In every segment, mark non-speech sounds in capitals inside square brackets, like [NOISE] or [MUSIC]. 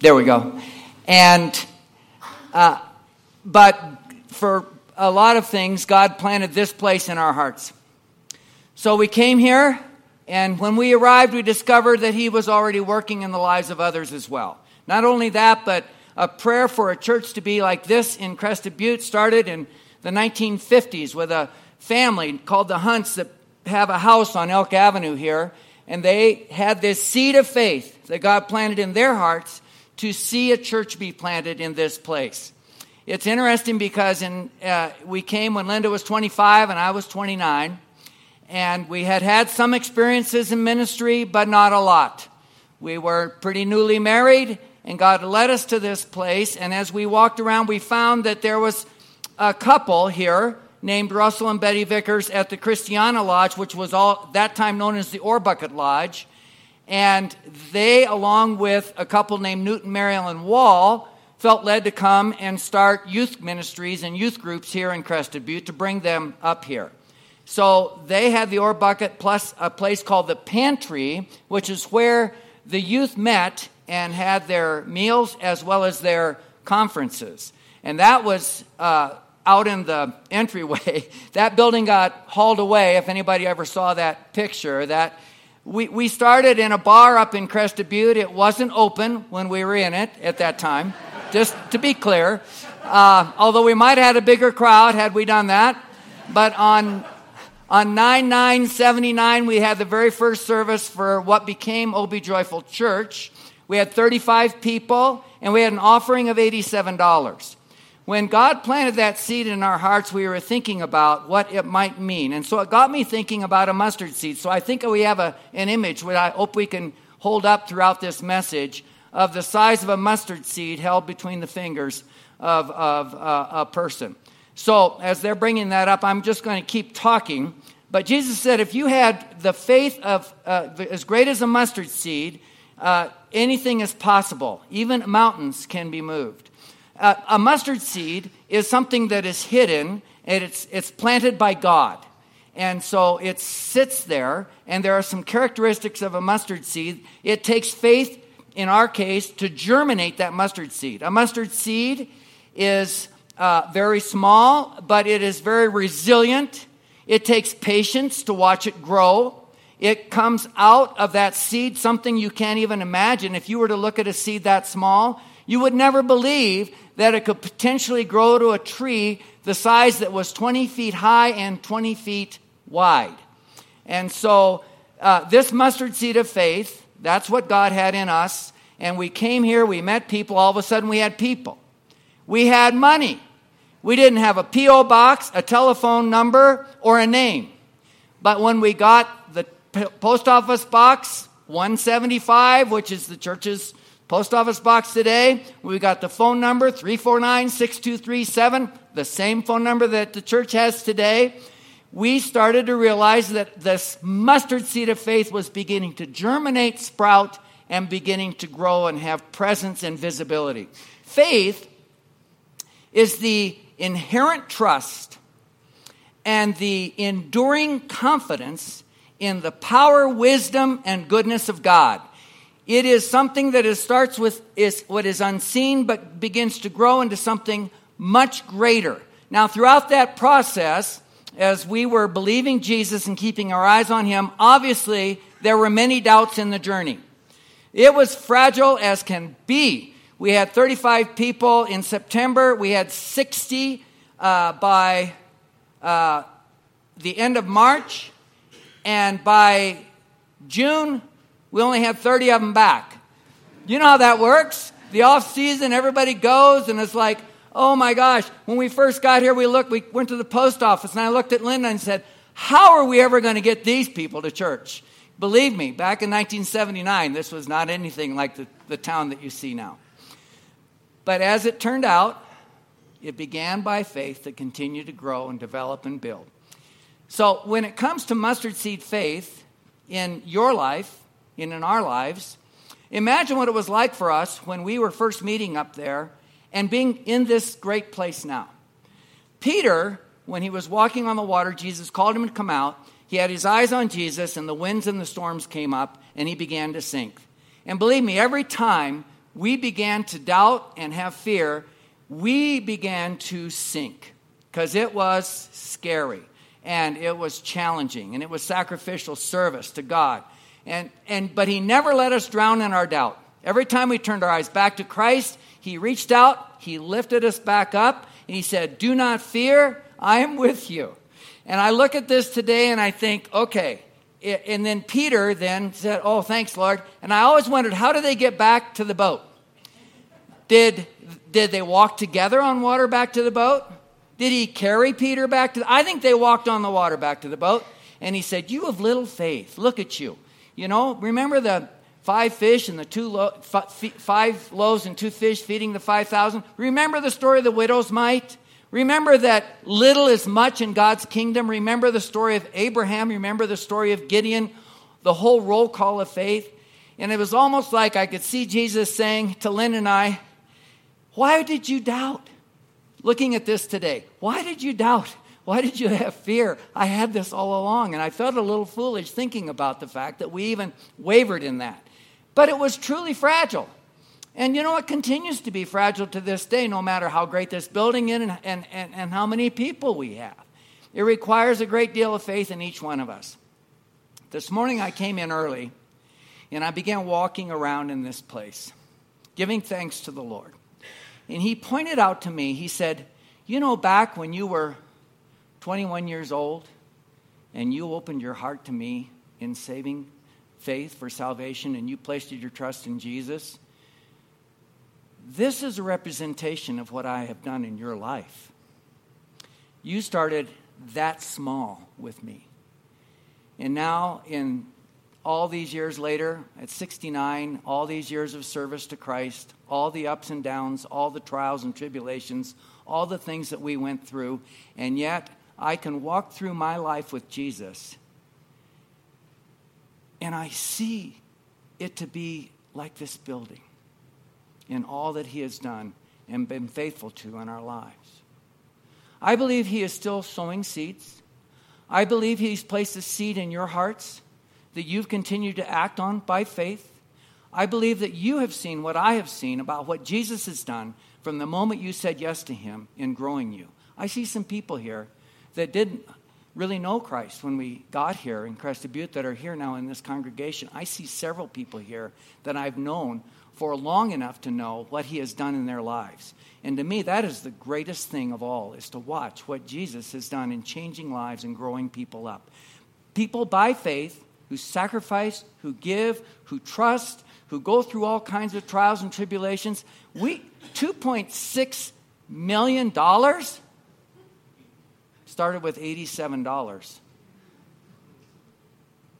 There we go. And, uh, but for a lot of things, God planted this place in our hearts. So we came here, and when we arrived, we discovered that He was already working in the lives of others as well. Not only that, but a prayer for a church to be like this in Crested Butte started in the 1950s with a family called the Hunts that have a house on Elk Avenue here. And they had this seed of faith that God planted in their hearts to see a church be planted in this place. It's interesting because in, uh, we came when Linda was 25 and I was 29, and we had had some experiences in ministry, but not a lot. We were pretty newly married, and God led us to this place. And as we walked around, we found that there was a couple here named Russell and Betty Vickers at the Christiana Lodge, which was all that time known as the Ore Bucket Lodge. And they, along with a couple named Newton Marilyn Wall, felt led to come and start youth ministries and youth groups here in Crested Butte to bring them up here. So they had the ore bucket plus a place called the Pantry, which is where the youth met and had their meals as well as their conferences. And that was uh, out in the entryway. [LAUGHS] that building got hauled away. If anybody ever saw that picture, that we, we started in a bar up in Crested Butte. It wasn't open when we were in it at that time, just to be clear. Uh, although we might have had a bigger crowd had we done that. But on, on 9 9 79, we had the very first service for what became OB Joyful Church. We had 35 people, and we had an offering of $87 when God planted that seed in our hearts, we were thinking about what it might mean. And so it got me thinking about a mustard seed. So I think we have a, an image which I hope we can hold up throughout this message of the size of a mustard seed held between the fingers of, of uh, a person. So as they're bringing that up, I'm just going to keep talking. But Jesus said, if you had the faith of uh, as great as a mustard seed, uh, anything is possible. Even mountains can be moved. Uh, a mustard seed is something that is hidden and it's, it's planted by God. And so it sits there, and there are some characteristics of a mustard seed. It takes faith, in our case, to germinate that mustard seed. A mustard seed is uh, very small, but it is very resilient. It takes patience to watch it grow. It comes out of that seed something you can't even imagine. If you were to look at a seed that small, you would never believe that it could potentially grow to a tree the size that was 20 feet high and 20 feet wide. And so, uh, this mustard seed of faith, that's what God had in us. And we came here, we met people, all of a sudden we had people. We had money. We didn't have a P.O. box, a telephone number, or a name. But when we got the post office box 175, which is the church's Post office box today, we got the phone number 349 6237, the same phone number that the church has today. We started to realize that this mustard seed of faith was beginning to germinate, sprout, and beginning to grow and have presence and visibility. Faith is the inherent trust and the enduring confidence in the power, wisdom, and goodness of God. It is something that is, starts with is what is unseen but begins to grow into something much greater. Now, throughout that process, as we were believing Jesus and keeping our eyes on Him, obviously there were many doubts in the journey. It was fragile as can be. We had 35 people in September, we had 60 uh, by uh, the end of March, and by June, we only had 30 of them back. You know how that works? The off season, everybody goes, and it's like, oh my gosh. When we first got here, we looked, we went to the post office, and I looked at Linda and said, how are we ever going to get these people to church? Believe me, back in 1979, this was not anything like the, the town that you see now. But as it turned out, it began by faith to continue to grow and develop and build. So when it comes to mustard seed faith in your life, and in our lives. Imagine what it was like for us when we were first meeting up there and being in this great place now. Peter, when he was walking on the water, Jesus called him to come out. He had his eyes on Jesus, and the winds and the storms came up, and he began to sink. And believe me, every time we began to doubt and have fear, we began to sink because it was scary and it was challenging and it was sacrificial service to God. And, and, but He never let us drown in our doubt. Every time we turned our eyes back to Christ, He reached out, He lifted us back up, and He said, Do not fear, I am with you. And I look at this today and I think, okay. And then Peter then said, Oh, thanks, Lord. And I always wondered, how did they get back to the boat? Did, did they walk together on water back to the boat? Did he carry Peter back to the, I think they walked on the water back to the boat. And he said, You have little faith. Look at you. You know, remember the five fish and the two lo- five loaves and two fish feeding the 5,000? Remember the story of the widow's mite? Remember that little is much in God's kingdom. Remember the story of Abraham. Remember the story of Gideon, the whole roll call of faith. And it was almost like I could see Jesus saying to Lynn and I, Why did you doubt? Looking at this today, why did you doubt? Why did you have fear? I had this all along, and I felt a little foolish thinking about the fact that we even wavered in that. But it was truly fragile. And you know, it continues to be fragile to this day, no matter how great this building is and, and, and, and how many people we have. It requires a great deal of faith in each one of us. This morning I came in early and I began walking around in this place, giving thanks to the Lord. And he pointed out to me, he said, You know, back when you were 21 years old and you opened your heart to me in saving faith for salvation and you placed your trust in Jesus, this is a representation of what I have done in your life. You started that small with me. And now, in all these years later, at 69, all these years of service to Christ, all the ups and downs, all the trials and tribulations, all the things that we went through, and yet I can walk through my life with Jesus and I see it to be like this building in all that He has done and been faithful to in our lives. I believe He is still sowing seeds. I believe He's placed a seed in your hearts that you've continued to act on by faith. I believe that you have seen what I have seen about what Jesus has done from the moment you said yes to Him in growing you. I see some people here that didn't really know Christ when we got here in Crested Butte that are here now in this congregation. I see several people here that I've known for long enough to know what he has done in their lives. And to me, that is the greatest thing of all, is to watch what Jesus has done in changing lives and growing people up. People by faith who sacrifice, who give, who trust, who go through all kinds of trials and tribulations. We $2.6 million started with $87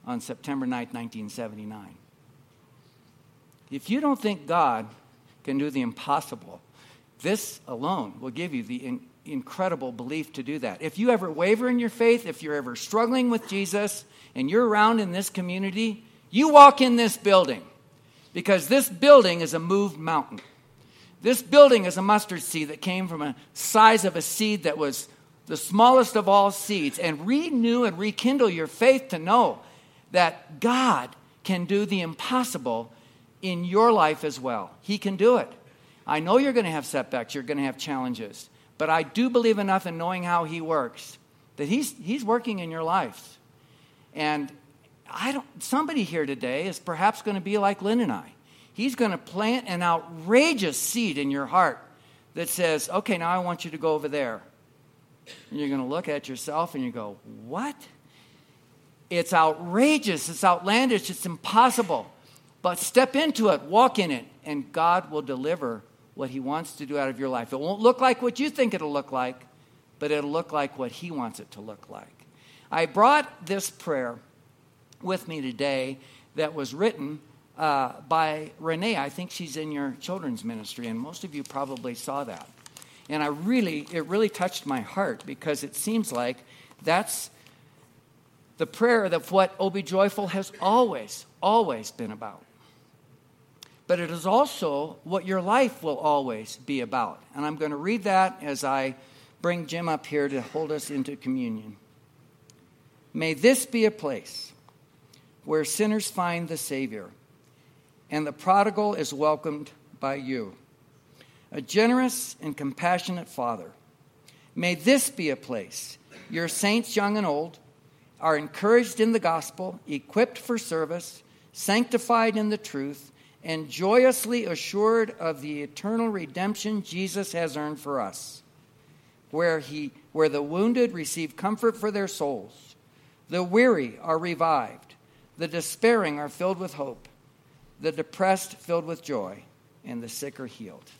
on September 9, 1979. If you don't think God can do the impossible, this alone will give you the in, incredible belief to do that. If you ever waver in your faith, if you're ever struggling with Jesus, and you're around in this community, you walk in this building because this building is a moved mountain. This building is a mustard seed that came from a size of a seed that was the smallest of all seeds, and renew and rekindle your faith to know that God can do the impossible in your life as well. He can do it. I know you're going to have setbacks, you're going to have challenges, but I do believe enough in knowing how He works that He's, he's working in your life. And I don't, somebody here today is perhaps going to be like Lynn and I. He's going to plant an outrageous seed in your heart that says, okay, now I want you to go over there. And you're going to look at yourself and you go, What? It's outrageous. It's outlandish. It's impossible. But step into it, walk in it, and God will deliver what He wants to do out of your life. It won't look like what you think it'll look like, but it'll look like what He wants it to look like. I brought this prayer with me today that was written uh, by Renee. I think she's in your children's ministry, and most of you probably saw that. And I really, it really touched my heart because it seems like that's the prayer of what Oh Be Joyful has always, always been about. But it is also what your life will always be about. And I'm going to read that as I bring Jim up here to hold us into communion. May this be a place where sinners find the Savior and the prodigal is welcomed by you, a generous and compassionate Father. May this be a place your saints, young and old, are encouraged in the gospel, equipped for service, sanctified in the truth, and joyously assured of the eternal redemption Jesus has earned for us, where, he, where the wounded receive comfort for their souls, the weary are revived, the despairing are filled with hope, the depressed filled with joy, and the sick are healed.